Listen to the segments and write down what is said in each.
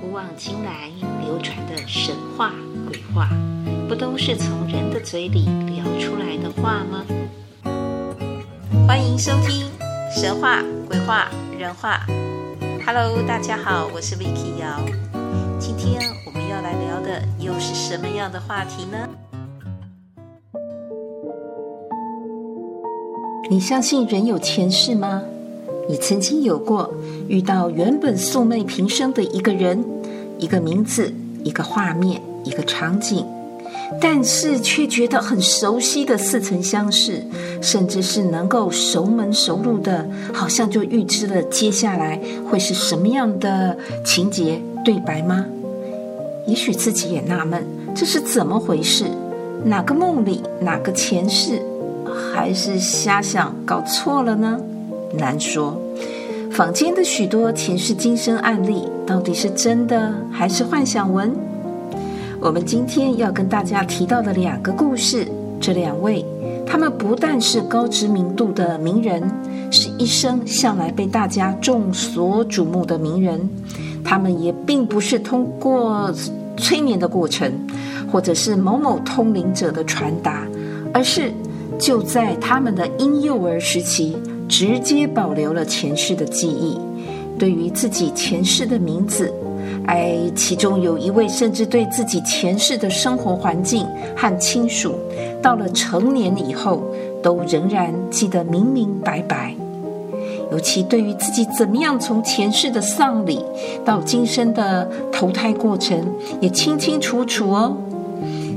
古往今来流传的神话鬼话，不都是从人的嘴里聊出来的话吗？欢迎收听神话鬼话人话。Hello，大家好，我是 Vicky 瑶。今天我们要来聊的又是什么样的话题呢？你相信人有前世吗？你曾经有过遇到原本素昧平生的一个人、一个名字、一个画面、一个场景，但是却觉得很熟悉的似曾相识，甚至是能够熟门熟路的，好像就预知了接下来会是什么样的情节对白吗？也许自己也纳闷，这是怎么回事？哪个梦里？哪个前世？还是瞎想搞错了呢？难说，坊间的许多前世今生案例，到底是真的还是幻想文？我们今天要跟大家提到的两个故事，这两位，他们不但是高知名度的名人，是一生向来被大家众所瞩目的名人，他们也并不是通过催眠的过程，或者是某某通灵者的传达，而是就在他们的婴幼儿时期。直接保留了前世的记忆，对于自己前世的名字，哎，其中有一位甚至对自己前世的生活环境和亲属，到了成年以后，都仍然记得明明白白。尤其对于自己怎么样从前世的丧礼到今生的投胎过程，也清清楚楚哦。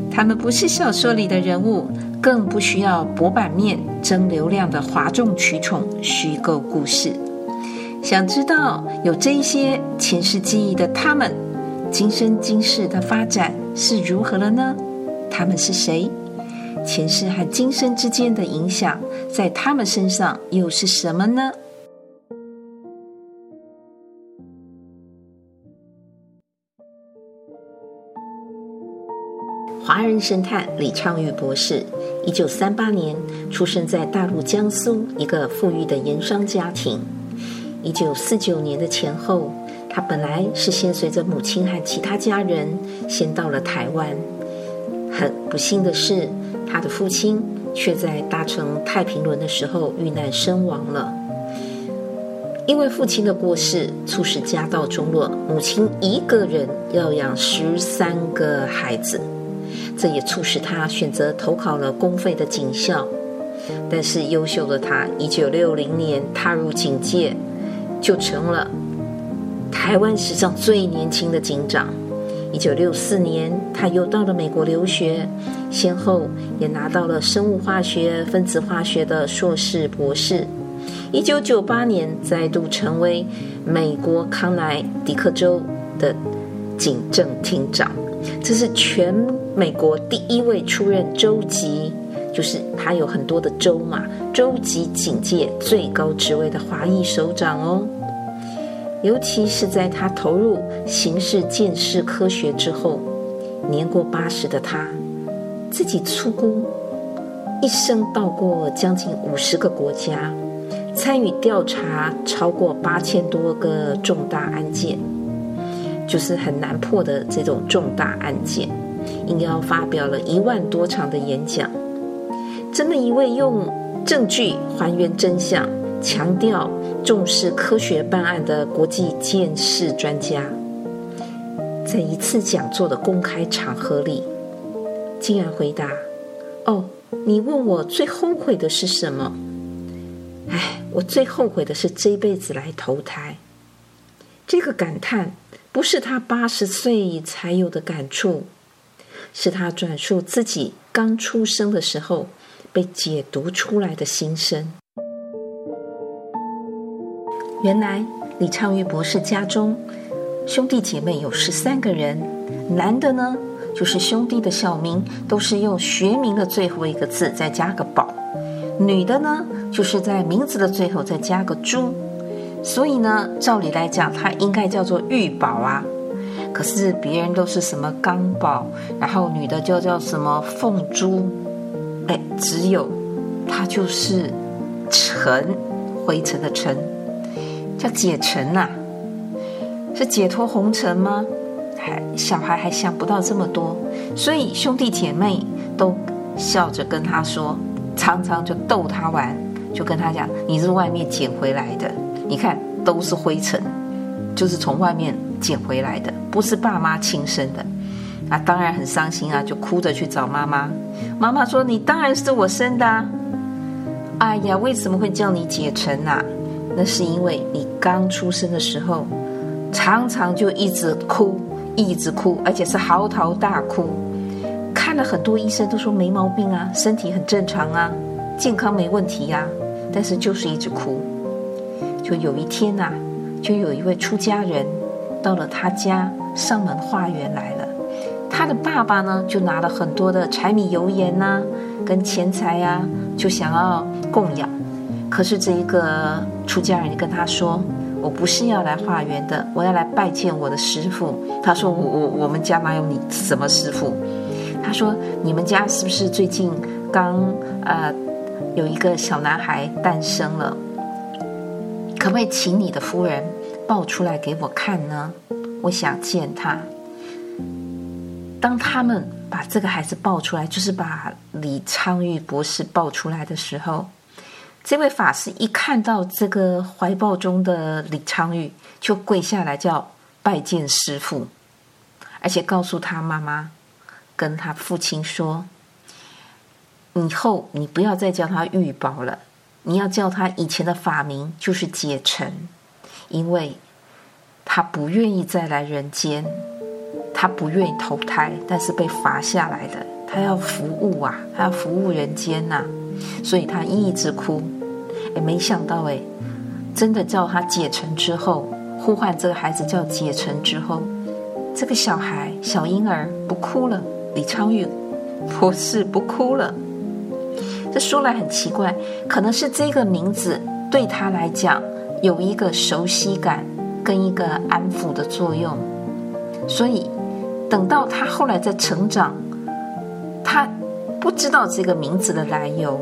他们不是小说里的人物。更不需要博版面、争流量的哗众取宠虚构故事。想知道有这些前世记忆的他们，今生今世的发展是如何了呢？他们是谁？前世和今生之间的影响，在他们身上又是什么呢？华人神探李昌钰博士。一九三八年出生在大陆江苏一个富裕的盐商家庭。一九四九年的前后，他本来是先随着母亲和其他家人先到了台湾。很不幸的是，他的父亲却在搭乘太平轮的时候遇难身亡了。因为父亲的过世，促使家道中落，母亲一个人要养十三个孩子。这也促使他选择投考了公费的警校，但是优秀的他，一九六零年踏入警界，就成了台湾史上最年轻的警长。一九六四年，他又到了美国留学，先后也拿到了生物化学、分子化学的硕士、博士。一九九八年，再度成为美国康乃狄克州的警政厅长。这是全美国第一位出任州级，就是他有很多的州嘛，州级警界最高职位的华裔首长哦。尤其是在他投入刑事鉴识科学之后，年过八十的他，自己出估，一生到过将近五十个国家，参与调查超过八千多个重大案件。就是很难破的这种重大案件，应邀发表了一万多场的演讲。这么一位用证据还原真相、强调重视科学办案的国际鉴识专家，在一次讲座的公开场合里，竟然回答：“哦，你问我最后悔的是什么？哎，我最后悔的是这辈子来投胎。”这个感叹。不是他八十岁才有的感触，是他转述自己刚出生的时候被解读出来的心声。原来李昌钰博士家中兄弟姐妹有十三个人，男的呢就是兄弟的小名都是用学名的最后一个字再加个宝，女的呢就是在名字的最后再加个珠。所以呢，照理来讲，它应该叫做玉宝啊。可是别人都是什么刚宝，然后女的就叫什么凤珠，哎，只有她就是尘，灰尘的尘，叫解尘呐、是解脱红尘吗？还小孩还想不到这么多，所以兄弟姐妹都笑着跟他说，常常就逗他玩，就跟他讲：“你是外面捡回来的，你看都是灰尘，就是从外面捡回来的，不是爸妈亲生的。”啊，当然很伤心啊，就哭着去找妈妈。妈妈说：“你当然是我生的啊。”哎呀，为什么会叫你解尘啊？那是因为你刚出生的时候，常常就一直哭，一直哭，而且是嚎啕大哭。看了很多医生都说没毛病啊，身体很正常啊，健康没问题呀，啊，但是就是一直哭。就有一天呐，就有一位出家人到了他家上门化缘来了。他的爸爸呢，就拿了很多的柴米油盐呐，跟钱财呀，就想要供养。可是这一个出家人就跟他说：“我不是要来化缘的，我要来拜见我的师父。”他说：“我我我们家哪有你什么师父？”他说：“你们家是不是最近刚呃有一个小男孩诞生了？可不可以请你的夫人抱出来给我看呢？我想见他。”当他们把这个孩子抱出来，就是把李昌钰博士抱出来的时候，这位法师一看到这个怀抱中的李昌钰，就跪下来叫拜见师父，而且告诉他妈妈，跟他父亲说：“以后你不要再叫他玉宝了，你要叫他以前的法名，就是解尘，因为他不愿意再来人间。”他不愿意投胎，但是被罚下来的，他要服务啊，他要服务人间呐、所以他一直哭。哎，没想到哎，真的叫他解成之后，呼唤这个孩子叫解成之后，这个小孩小婴儿不哭了，李昌钰博士不哭了。这说来很奇怪，可能是这个名字对他来讲有一个熟悉感跟一个安抚的作用，所以。等到他后来在成长，他不知道这个名字的来由，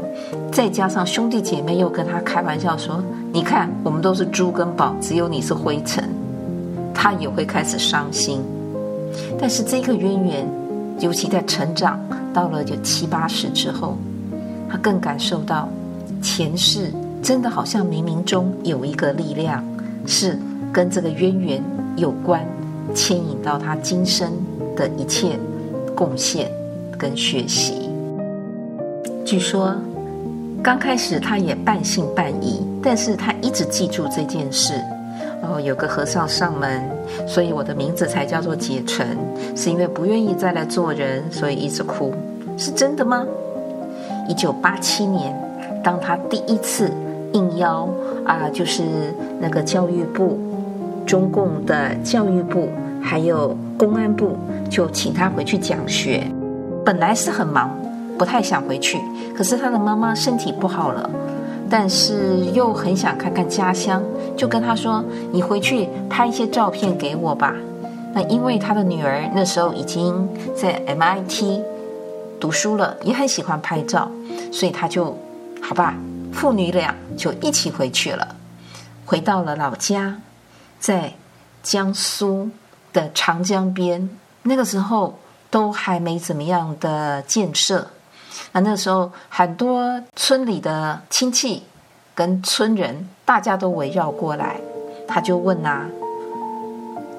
再加上兄弟姐妹又跟他开玩笑说：“你看，我们都是珠跟宝，只有你是灰尘。”他也会开始伤心。但是这个渊源，尤其在成长到了就七八十之后，他更感受到前世真的好像冥冥中有一个力量，是跟这个渊源有关，牵引到他今生。的一切贡献跟学习，据说刚开始他也半信半疑，但是他一直记住这件事。哦，有个和尚上门，所以我的名字才叫做解尘，是因为不愿意再来做人，所以一直哭，是真的吗？一九八七年，当他第一次应邀啊，就是那个教育部，中共的教育部还有公安部。就请他回去讲学，本来是很忙，不太想回去。可是他的妈妈身体不好了，但是又很想看看家乡，就跟他说：“你回去拍一些照片给我吧。”那因为他的女儿那时候已经在 MIT 读书了，也很喜欢拍照，所以他就好吧，父女俩就一起回去了，回到了老家，在江苏的长江边。那个时候都还没怎么样的建设，那那时候很多村里的亲戚跟村人，大家都围绕过来，他就问啊：“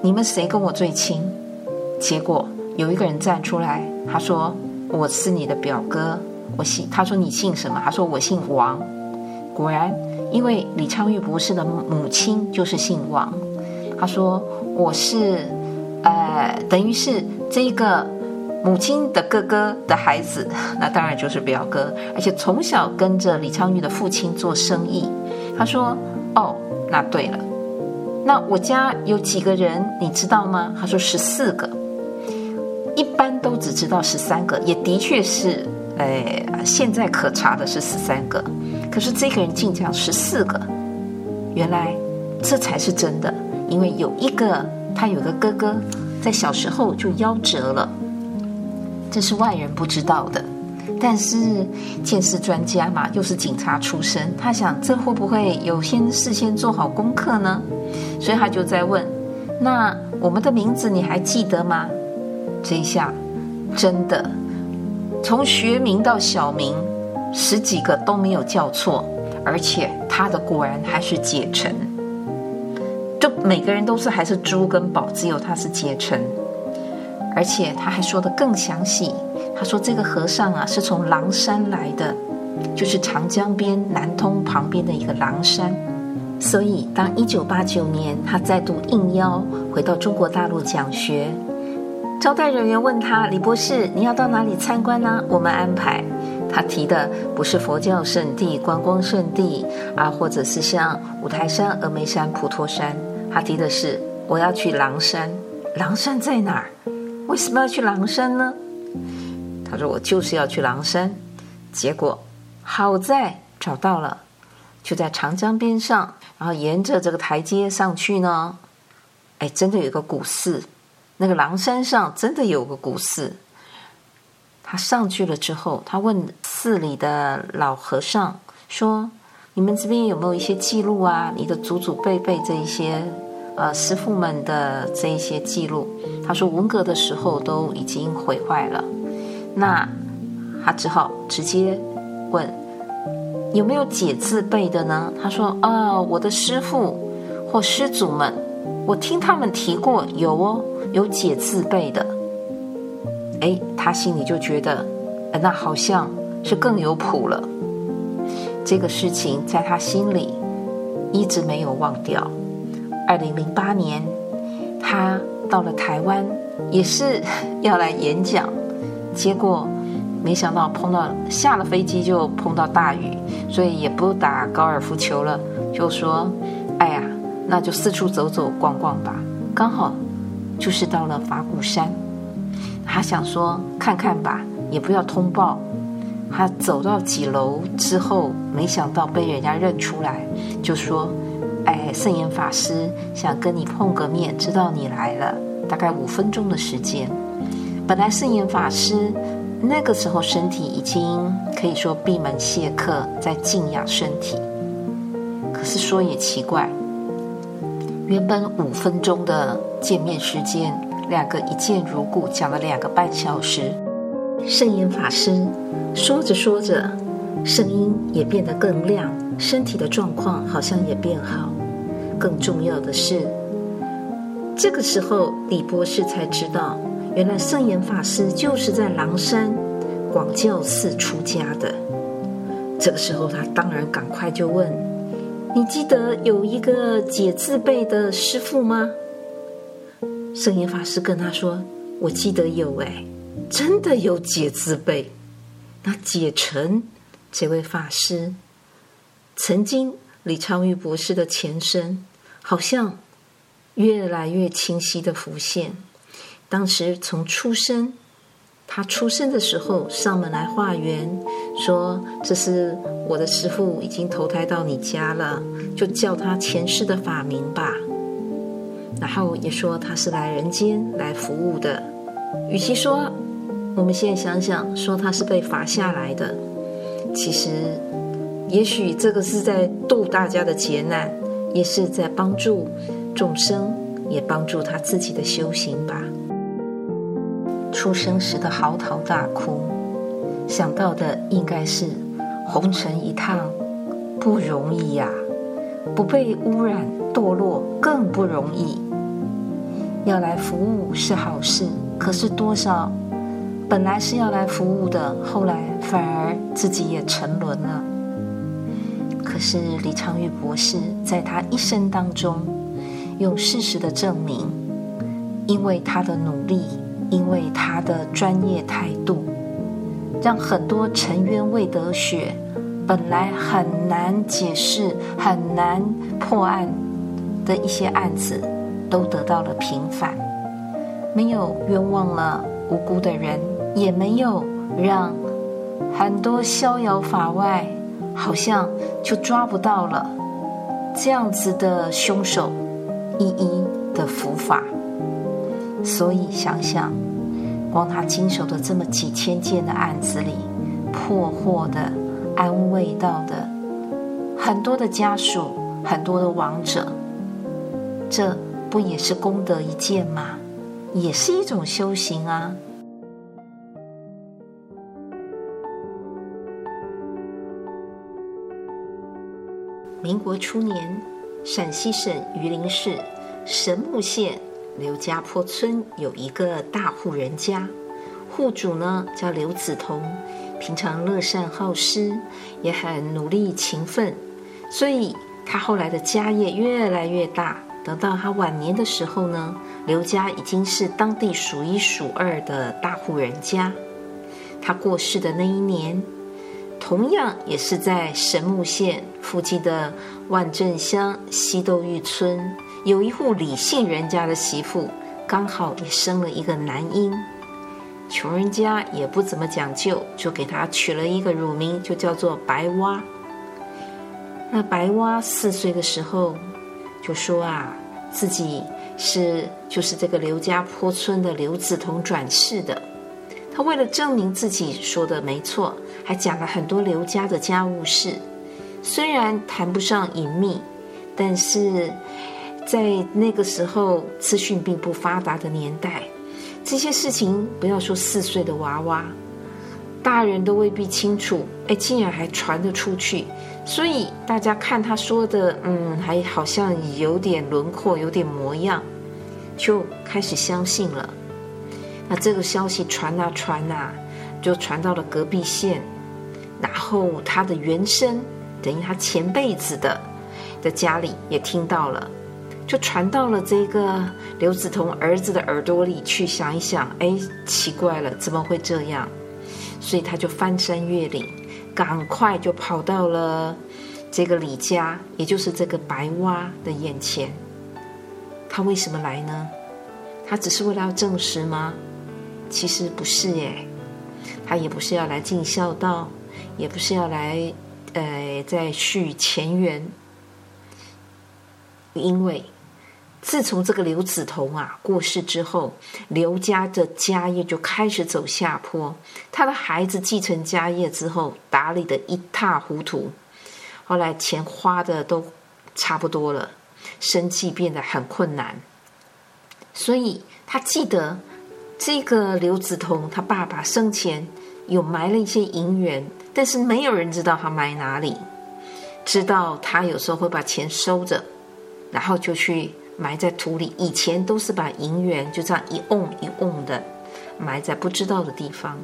你们谁跟我最亲？”结果有一个人站出来，他说：“我是你的表哥，我姓。”他说：“你姓什么？”他说：“我姓王。”果然，因为李昌钰博士的母亲就是姓王。他说：“我是。”呃，等于是这个母亲的哥哥的孩子，那当然就是表哥，而且从小跟着李昌钰的父亲做生意。他说：“哦，那对了，那我家有几个人，你知道吗？”他说：“十四个。”一般都只知道十三个，也的确是，哎，现在可查的是十三个，可是这个人竟讲十四个，原来这才是真的，因为有一个。他有个哥哥，在小时候就夭折了，这是外人不知道的。但是鉴识专家嘛，又是警察出身，他想这会不会有先事先做好功课呢？所以他就在问：那我们的名字你还记得吗？”这一下，真的从学名到小名，十几个都没有叫错，而且他的果然还是解成。就每个人都是还是珠跟宝，只有他是解成。而且他还说得更详细，他说这个和尚啊是从狼山来的，就是长江边南通旁边的一个狼山。所以当一九八九年他再度应邀回到中国大陆讲学，招待人员问他：“李博士，你要到哪里参观呢？我们安排。”他提的不是佛教圣地、观光圣地啊，或者是像五台山、峨眉山、普陀山，他提的是我要去狼山。狼山在哪儿？为什么要去狼山呢？他说：“我就是要去狼山。”结果好在找到了，就在长江边上，然后沿着这个台阶上去呢，哎，真的有一个古寺。那个狼山上真的有个古寺。他上去了之后，他问寺里的老和尚说：“你们这边有没有一些记录啊？你的祖祖辈辈这一些。”呃，师傅们的这一些记录，他说文革的时候都已经毁坏了，那他只好直接问有没有解字辈的呢？他说啊、我的师傅或师祖们，我听他们提过有哦，有解字辈的。哎，他心里就觉得，那好像是更有谱了。这个事情在他心里一直没有忘掉。二零零八年，他到了台湾，也是 要来演讲，结果没想到碰到下了飞机就碰到大雨，所以也不打高尔夫球了，就说：“哎呀，那就四处走走逛逛吧。”刚好就是到了法鼓山，他想说看看吧，也不要通报。他走到几楼之后，没想到被人家认出来，就说。哎，圣严法师想跟你碰个面，知道你来了，大概五分钟的时间。本来圣严法师那个时候身体已经可以说闭门谢客，在静养身体。可是说也奇怪，原本五分钟的见面时间，两个一见如故，讲了两个半小时。圣严法师说着说着，声音也变得更亮。身体的状况好像也变好，更重要的是，这个时候李博士才知道，原来圣严法师就是在狼山广教寺出家的。这个时候，他当然赶快就问：“你记得有一个解字辈的师父吗？”圣严法师跟他说：“我记得有，哎，真的有解字辈。那解成这位法师。”曾经李昌钰博士的前身，好像越来越清晰的浮现。当时从出生，他出生的时候上门来化缘，说：“这是我的师父已经投胎到你家了，就叫他前世的法名吧。”然后也说他是来人间来服务的。与其说我们现在想想说他是被罚下来的，其实。也许这个是在度大家的劫难，也是在帮助众生，也帮助他自己的修行吧。出生时的嚎啕大哭，想到的应该是红尘一趟不容易呀，不被污染堕落更不容易。要来服务是好事，可是多少本来是要来服务的，后来反而自己也沉沦了。可是李昌钰博士在他一生当中，用事实的证明，因为他的努力，因为他的专业态度，让很多沉冤未得雪，本来很难解释、很难破案的一些案子，都得到了平反，没有冤枉了无辜的人，也没有让很多逍遥法外。好像就抓不到了这样子的凶手，一一的伏法。所以想想，光他经手的这么几千件的案子里，破获的、安慰到的很多的家属、很多的亡者，这不也是功德一件吗？也是一种修行啊。民国初年，陕西省榆林市神木县刘家坡村有一个大户人家，户主呢叫刘子彤，平常乐善好施，也很努力勤奋，所以他后来的家业越来越大。等到他晚年的时候呢，刘家已经是当地数一数二的大户人家。他过世的那一年。同样也是在神木县附近的万镇乡西斗玉村，有一户李姓人家的媳妇，刚好也生了一个男婴。穷人家也不怎么讲究，就给他取了一个乳名，就叫做白蛙。那白蛙四岁的时候，就说啊，自己是就是这个刘家坡村的刘子同转世的。他为了证明自己说的没错，还讲了很多刘家的家务事。虽然谈不上隐秘，但是在那个时候资讯并不发达的年代，这些事情不要说四岁的娃娃，大人都未必清楚。哎，竟然还传得出去，所以大家看他说的，嗯，还好像有点轮廓，有点模样，就开始相信了。那这个消息传啊传啊，就传到了隔壁县，然后他的原生，等于他前辈子的的家里也听到了，就传到了这个刘子彤儿子的耳朵里去。想一想，哎，奇怪了，怎么会这样？所以他就翻山越岭，赶快就跑到了这个李家，也就是这个白蛙的眼前。他为什么来呢？他只是为了要证实吗？其实不是耶，他也不是要来尽孝道，也不是要来，呃，再续前缘。因为自从这个刘子同啊过世之后，刘家的家业就开始走下坡，他的孩子继承家业之后，打理得一塌糊涂，后来钱花的都差不多了，生计变得很困难，所以他记得。这个刘子同他爸爸生前有埋了一些银元，但是没有人知道他埋哪里。知道他有时候会把钱收着，然后就去埋在土里。以前都是把银元就这样一瓮一瓮的埋在不知道的地方。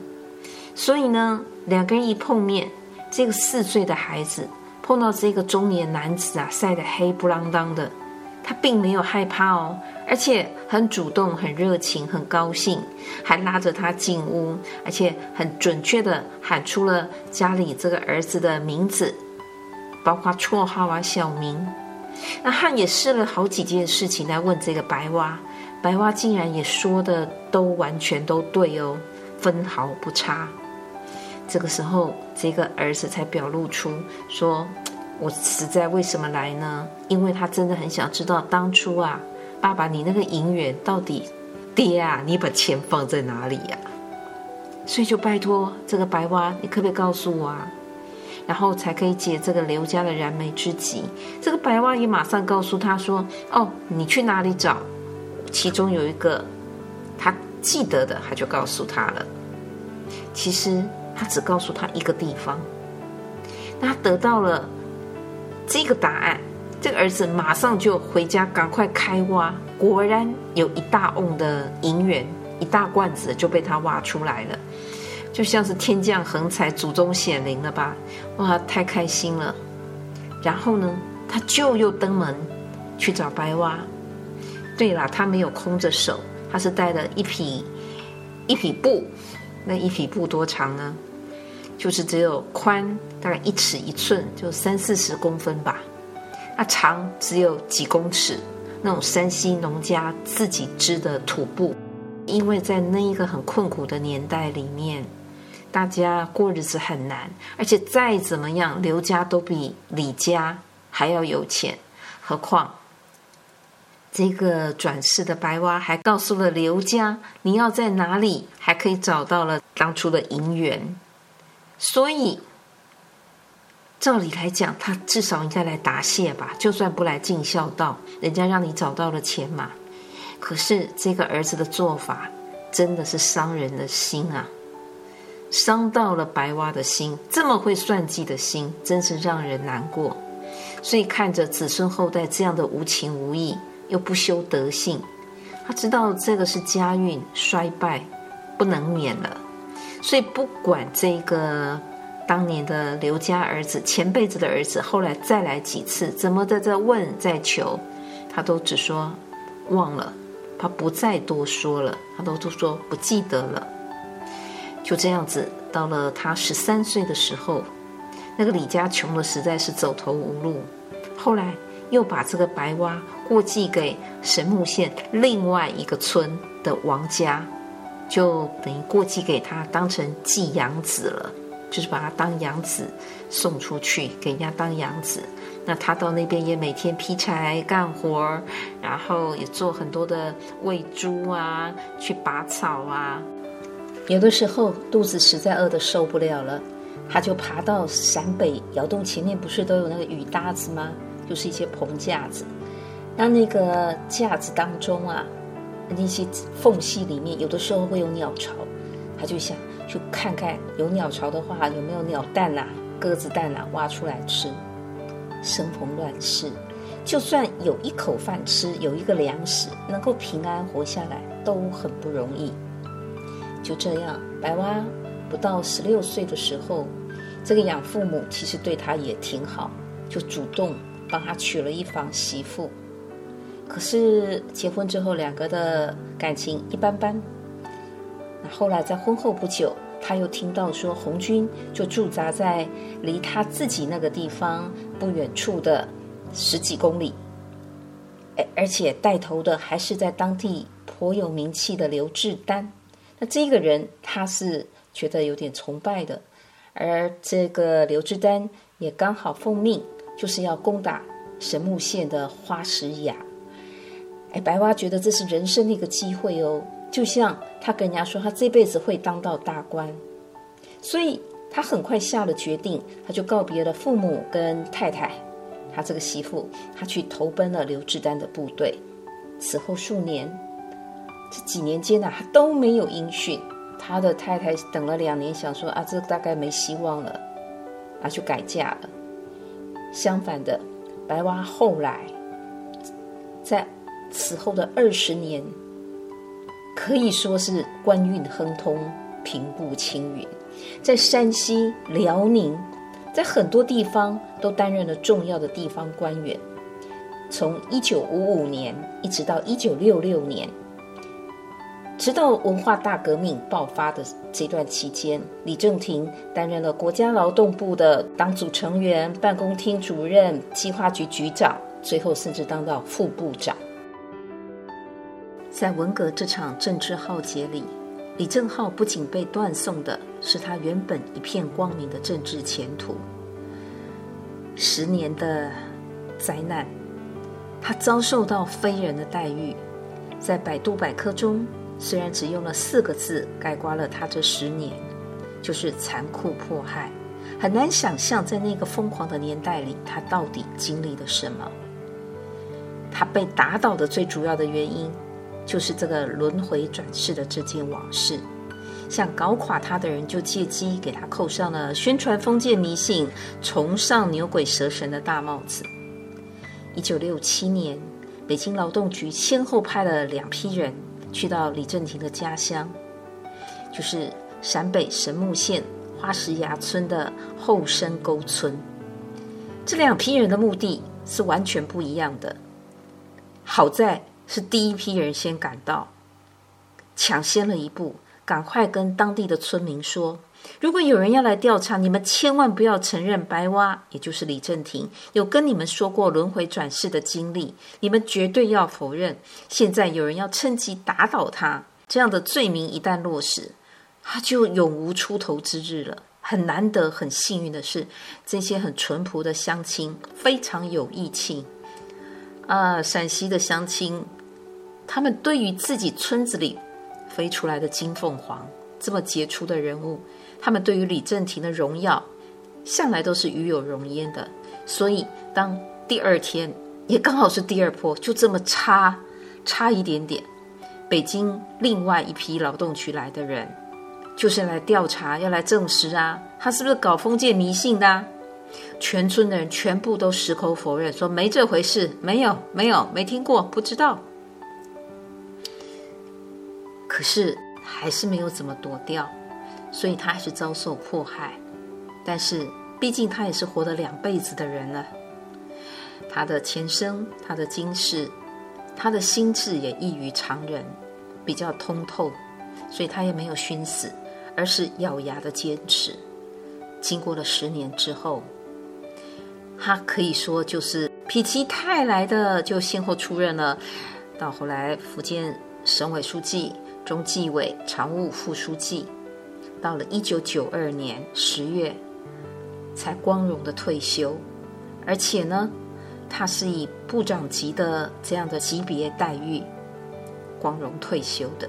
所以呢，两个人一碰面，这个四岁的孩子碰到这个中年男子啊，晒得黑不啷当的。他并没有害怕哦，而且很主动、很热情、很高兴，还拉着他进屋，而且很准确地喊出了家里这个儿子的名字，包括绰号啊、小名。那汉也试了好几件事情来问这个白蛙，白蛙竟然也说的都完全都对哦，分毫不差。这个时候，这个儿子才表露出说。我实在为什么来呢？因为他真的很想知道当初啊，爸爸你那个银元到底，爹啊，你把钱放在哪里呀？所以就拜托这个白蛙，你可不可以告诉我啊？然后才可以解这个刘家的燃眉之急。这个白蛙也马上告诉他说：“哦，你去哪里找？”其中有一个他记得的，他就告诉他了。其实他只告诉他一个地方，那他得到了。这个答案，这个儿子马上就回家，赶快开挖，果然有一大瓮的银元，一大罐子就被他挖出来了，就像是天降横财，祖宗显灵了吧？哇，太开心了！然后呢，他就又登门去找白蛙。对了，他没有空着手，他是带了一匹一匹布，那一匹布多长呢？就是只有宽大概一尺一寸，就三四十公分吧。那长只有几公尺，那种山西农家自己织的土布。因为在那一个很困苦的年代里面，大家过日子很难，而且再怎么样，刘家都比李家还要有钱。何况这个转世的白蛙还告诉了刘家，你要在哪里还可以找到了当初的银元。所以，照理来讲，他至少应该来答谢吧，就算不来尽孝道，人家让你找到了钱嘛。可是这个儿子的做法真的是伤人的心啊，伤到了白蛙的心，这么会算计的心，真是让人难过。所以看着子孙后代这样的无情无义，又不修德性，他知道这个是家运衰败，不能免了。所以不管这个当年的刘家儿子，前辈子的儿子，后来再来几次，怎么的在问在求，他都只说忘了，他不再多说了，他都都说不记得了。就这样子，到了他十三岁的时候。那个李家穷的实在是走投无路，后来又把这个白蛙过继给神木县另外一个村的王家，就等于过继给他，当成继养子了，就是把他当养子送出去给人家当养子。那他到那边也每天劈柴干活儿，然后也做很多的喂猪啊，去拔草啊。有的时候肚子实在饿得受不了了。他就爬到陕北窑洞前面，不是都有那个雨搭子吗？就是一些棚架子。那那个架子当中啊，那些缝隙里面，有的时候会有鸟巢。他就想去看看，有鸟巢的话，有没有鸟蛋呐、啊、鸽子蛋、啊，挖出来吃。生逢乱世，就算有一口饭吃，有一个粮食，能够平安活下来，都很不容易。就这样，白蛙。不到十六岁的时候，这个养父母其实对他也挺好，就主动帮他娶了一房媳妇。可是结婚之后，两个的感情一般般。那后来在婚后不久，他又听到说红军就驻扎在离他自己那个地方不远处的十几公里，而且带头的还是在当地颇有名气的刘志丹。那这个人他是。觉得有点崇拜的，而这个刘志丹也刚好奉命，就是要攻打神木县的花石崖。哎，白蛙觉得这是人生的一个机会哦，就像他跟人家说，他这辈子会当到大官，所以他很快下了决定，他就告别了父母跟太太，他这个媳妇，他去投奔了刘志丹的部队。此后数年，这几年间呢，他都没有音讯。他的太太等了两年，想说啊，这大概没希望了，啊，就改嫁了。相反的，白蛙后来在此后的二十年，可以说是官运亨通，平步青云，在山西、辽宁，在很多地方都担任了重要的地方官员。从一九五五年一直到一九六六年。直到文化大革命爆发的这段期间，李正廷担任了国家劳动部的党组成员、办公厅主任、计划局局长，最后甚至当到副部长。在文革这场政治浩劫里，李正浩不仅被断送的是他原本一片光明的政治前途，十年的灾难，他遭受到非人的待遇，在百度百科中。虽然只用了四个字概括了他这十年，就是残酷迫害，很难想象在那个疯狂的年代里，他到底经历了什么。他被打倒的最主要的原因，就是这个轮回转世的这件往事。想搞垮他的人，就借机给他扣上了宣传封建迷信、崇尚牛鬼蛇神的大帽子。一九六七年，北京劳动局先后派了两批人。去到李正廷的家乡，就是陕北神木县花石崖村的后深沟村。这两批人的目的是完全不一样的。好在是第一批人先赶到，抢先了一步，赶快跟当地的村民说。如果有人要来调查，你们千万不要承认白蛙，也就是李正廷有跟你们说过轮回转世的经历，你们绝对要否认。现在有人要趁机打倒他，这样的罪名一旦落实，他就永无出头之日了。很难得、很幸运的是，这些很淳朴的乡亲非常有义气啊，陕西的乡亲，他们对于自己村子里飞出来的金凤凰这么杰出的人物。他们对于李正廷的荣耀，向来都是与有荣焉的，所以当第二天也刚好是第二波，就这么差差一点点，北京另外一批劳动区来的人，就是来调查，要来证实啊，他是不是搞封建迷信的？全村的人全部都矢口否认，说没这回事，没有，没有，没听过，不知道。可是还是没有怎么躲掉，所以他还是遭受迫害。但是毕竟他也是活了两辈子的人了，他的前生，他的今世，他的心智也异于常人，比较通透，所以他也没有寻死，而是咬牙的坚持。经过了十年之后。他可以说就是否极泰来的，就先后出任了，到后来福建省委书记、中纪委常务副书记，到了一九九二年十月才光荣的退休，而且呢，他是以部长级的这样的级别待遇光荣退休的。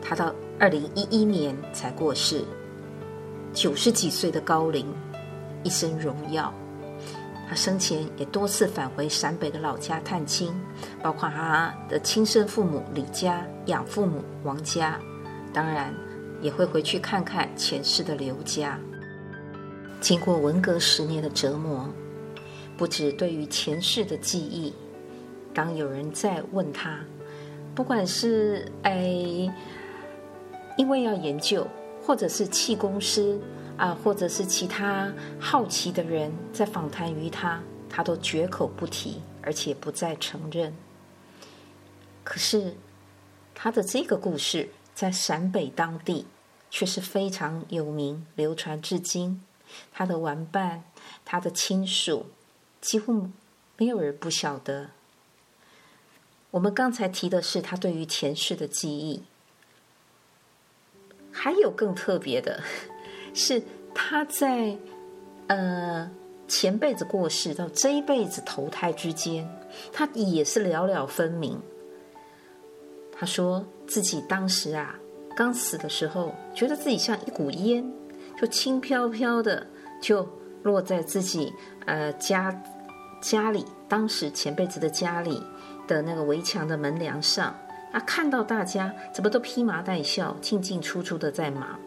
他到二零一一年才过世，九十几岁的高龄。一身荣耀，他生前也多次返回陕北的老家探亲，包括他的亲生父母李家、养父母王家，当然也会回去看看前世的刘家。经过文革十年的折磨，不止对于前世的记忆，当有人在问他，不管是哎，因为要研究，或者是气功师。啊，或者是其他好奇的人在访谈于他，他都绝口不提，而且不再承认。可是他的这个故事在陕北当地却是非常有名，流传至今。他的玩伴、他的亲属，几乎没有人不晓得。我们刚才提的是他对于前世的记忆，还有更特别的。是他在呃前辈子过世到这一辈子投胎之间，他也是了了分明。他说自己当时啊刚死的时候，觉得自己像一股烟，就轻飘飘的就落在自己呃家家里，当时前辈子的家里的那个围墙的门梁上。啊看到大家怎么都披麻戴孝，进进出出的在忙。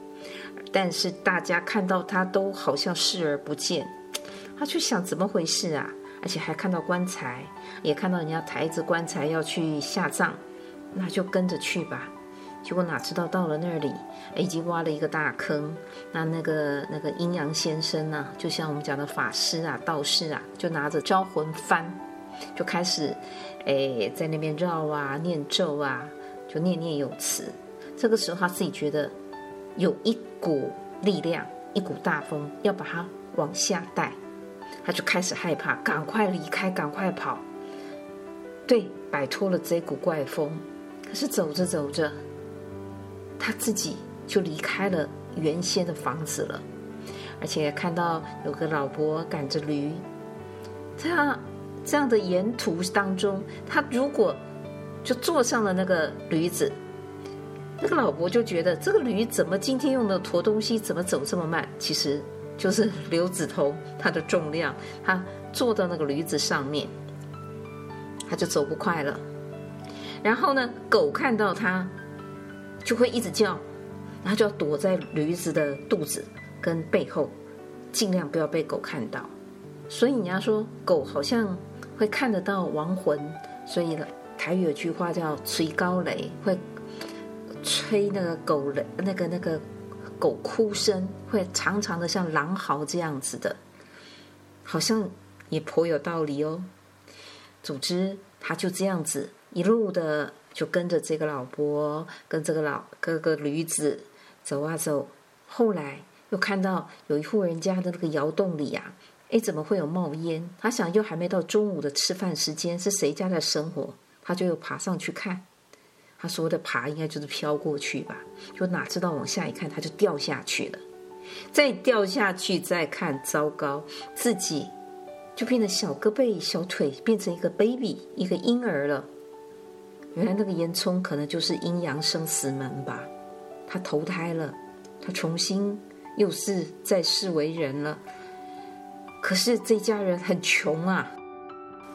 但是大家看到他都好像视而不见，他就想怎么回事啊？而且还看到棺材，也看到人家抬着棺材要去下葬，那就跟着去吧。结果哪知道到了那里，已经挖了一个大坑。那那个那个阴阳先生呢、就像我们讲的法师啊、道士啊，就拿着招魂幡，就开始哎在那边绕啊、念咒啊，就念念有词。这个时候他自己觉得。有一股力量，一股大风要把他往下带，他就开始害怕，赶快离开，赶快跑。对，摆脱了这股怪风。可是走着走着，他自己就离开了原先的房子了，而且看到有个老伯赶着驴。他这样的沿途当中，他如果就坐上了那个驴子。那个老伯就觉得这个驴怎么今天用的驮东西怎么走这么慢？其实就是刘子头他的重量，他坐到那个驴子上面，他就走不快了。然后呢，狗看到他就会一直叫，然后就要躲在驴子的肚子跟背后，尽量不要被狗看到。所以人家说狗好像会看得到亡魂，所以，台语有句话叫“吹高雷”会。吹那个狗的，那个那个狗哭声会长长的，像狼嚎这样子的，好像也颇有道理哦。总之，他就这样子一路的就跟着这个老伯，跟这个老哥哥驴子走啊走。后来又看到有一户人家的那个窑洞里啊，哎，怎么会有冒烟？他想又还没到中午的吃饭时间，是谁家在生火？他就又爬上去看。他说的爬应该就是飘过去吧，就哪知道往下一看，他就掉下去了。再掉下去再看，糟糕，自己就变得小胳膊小腿变成一个 baby，一个婴儿了。原来那个烟囱可能就是阴阳生死门吧。他投胎了，他重新又是在世为人了。可是这家人很穷啊，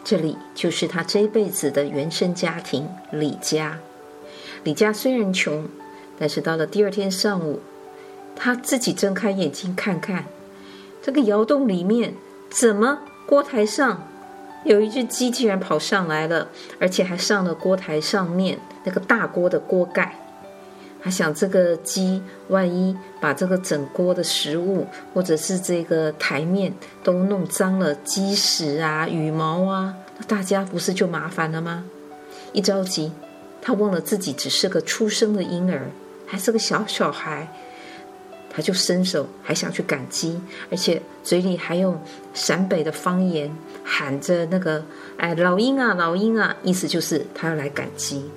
这里就是他这辈子的原生家庭李家。李家虽然穷，但是到了第二天上午，他自己睁开眼睛看看，这个窑洞里面怎么锅台上有一只鸡竟然跑上来了，而且还上了锅台上面那个大锅的锅盖。他想，这个鸡万一把这个整锅的食物，或者是这个台面都弄脏了，鸡屎啊、羽毛啊，那大家不是就麻烦了吗？一着急，他忘了自己只是个出生的婴儿，还是个小小孩，他就伸手还想去赶鸡，而且嘴里还用陕北的方言喊着那个“哎，老鹰啊，老鹰啊”，意思就是他要来赶鸡。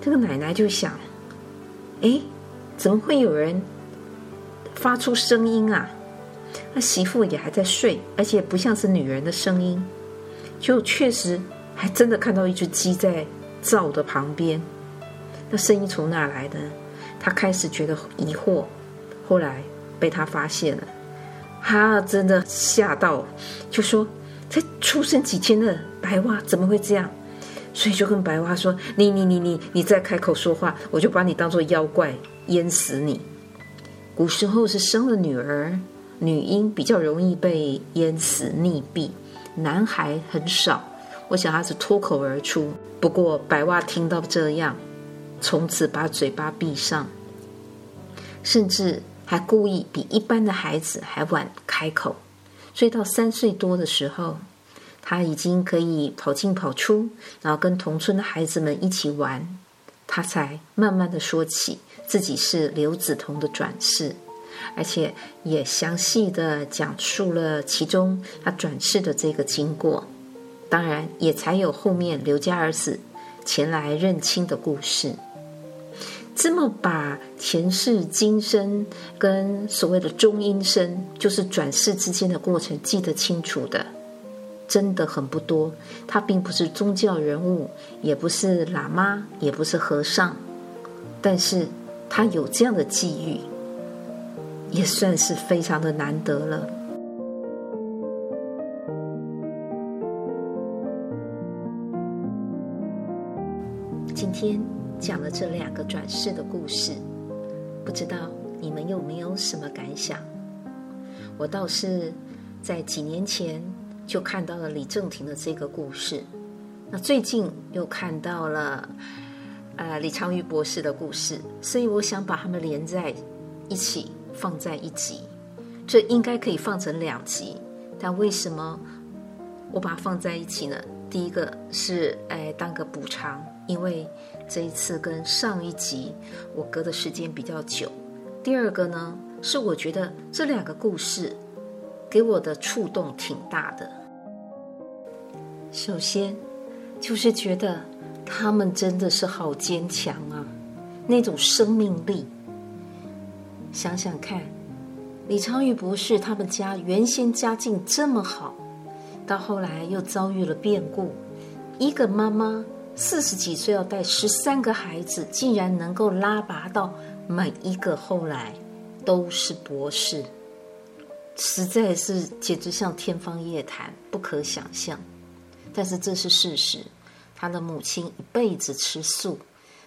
这个奶奶就想。哎，怎么会有人发出声音啊？那媳妇也还在睡，而且不像是女人的声音，就确实还真的看到一只鸡在灶的旁边。那声音从哪来的？他开始觉得疑惑，后来被他发现了，他真的吓到，就说：“才出生几天的白蛙怎么会这样？”所以就跟白蛙说：“你你你你你再开口说话，我就把你当做妖怪淹死你。”古时候是生了女儿，女婴比较容易被淹死溺毙，男孩很少。我想他是脱口而出。不过白蛙听到这样，从此把嘴巴闭上，甚至还故意比一般的孩子还晚开口。所以到三岁多的时候。他已经可以跑进跑出，然后跟同村的孩子们一起玩。他才慢慢的说起自己是刘梓彤的转世，而且也详细的讲述了其中他转世的这个经过。当然，也才有后面刘家儿子前来认亲的故事。这么把前世今生跟所谓的中阴身，就是转世之间的过程记得清楚的。真的很不多，他并不是宗教人物，也不是喇嘛，也不是和尚，但是他有这样的际遇，也算是非常的难得了。今天讲了这两个转世的故事，不知道你们有没有什么感想？我倒是在几年前。就看到了李正廷的这个故事，那最近又看到了，呃，李昌钰博士的故事，所以我想把他们连在一起放在一集，这应该可以放成两集。但为什么我把它放在一起呢？第一个是哎当个补偿，因为这一次跟上一集我隔的时间比较久。第二个呢，是我觉得这两个故事。给我的触动挺大的。首先，就是觉得他们真的是好坚强啊，那种生命力。想想看，李昌钰博士他们家原先家境这么好，到后来又遭遇了变故，一个妈妈四十几岁要带十三个孩子，竟然能够拉拔到每一个后来都是博士。实在是简直像天方夜谭，不可想象。但是这是事实。他的母亲一辈子吃素，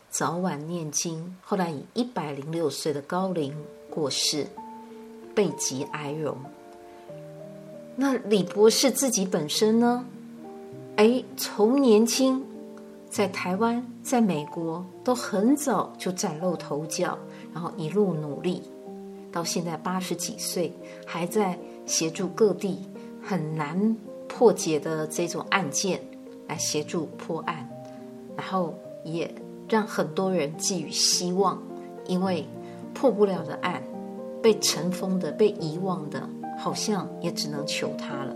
早晚念经，后来以一百零六岁的高龄过世，背极哀荣。那李博士自己本身呢？哎，从年轻在台湾、在美国都很早就崭露头角，然后一路努力。到现在八十几岁，还在协助各地很难破解的这种案件，来协助破案，然后也让很多人寄予希望，因为破不了的案，被尘封的、被遗忘的，好像也只能求他了。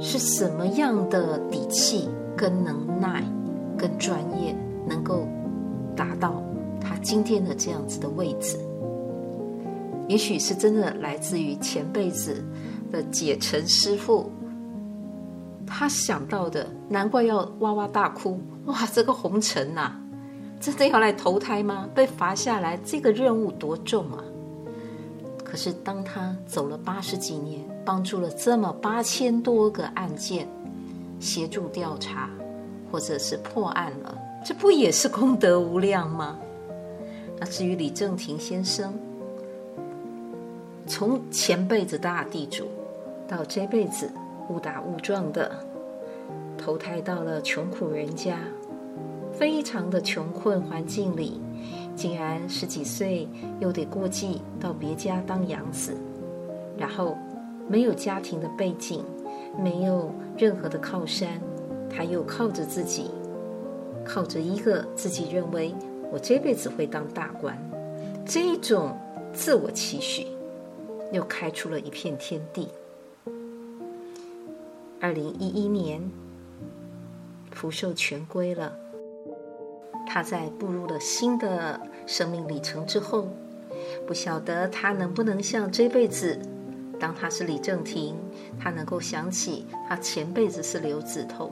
是什么样的底气、跟能耐、跟专业，能够达到他今天的这样子的位置？也许是真的来自于前辈子的解尘师傅，他想到的，难怪要哇哇大哭。哇，这个红尘呐，真的要来投胎吗？被罚下来，这个任务多重啊！可是当他走了八十几年，帮助了这么八千多个案件，协助调查，或者是破案了，这不也是功德无量吗？那至于李正廷先生，从前辈子大地主，到这辈子误打误撞的投胎到了穷苦人家，非常的穷困环境里，竟然十几岁又得过继到别家当养子，然后没有家庭的背景，没有任何的靠山，他又靠着自己，靠着一个自己认为我这辈子会当大官，这种自我期许，又开出了一片天地。二零一一年，福寿全归了。他在步入了新的生命里程之后，不晓得他能不能像这辈子，当他是李正廷，他能够想起他前辈子是刘梓彤。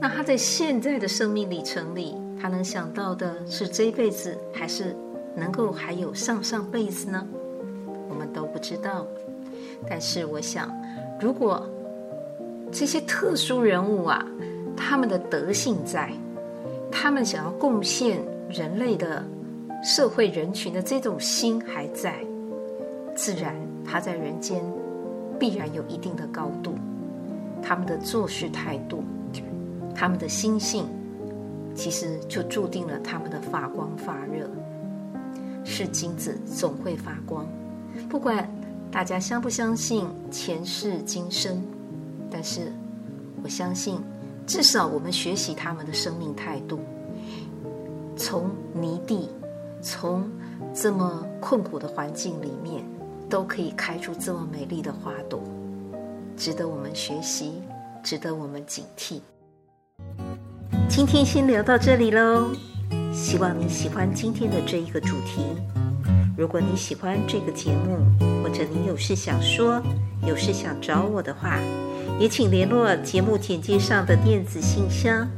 那他在现在的生命里程里，他能想到的是这辈子，还是能够还有上上辈子呢？我们都不知道。但是我想，如果这些特殊人物啊，他们的德性在。他们想要贡献人类的社会人群的这种心还在，自然他在人间必然有一定的高度。他们的做事态度，他们的心性，其实就注定了他们的发光发热。是金子总会发光，不管大家相不相信前世今生，但是我相信。至少我们学习他们的生命态度，从泥地，从这么困苦的环境里面，都可以开出这么美丽的花朵，值得我们学习，值得我们警惕。今天先聊到这里喽，希望你喜欢今天的这一个主题。如果你喜欢这个节目，或者你有事想说，有事想找我的话，也请联络节目简介上的电子信箱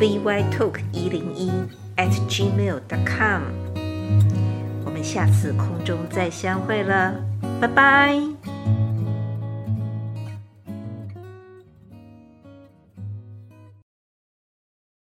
，vytalk 一零一 at gmail dot com。下次空中再相会了，拜拜。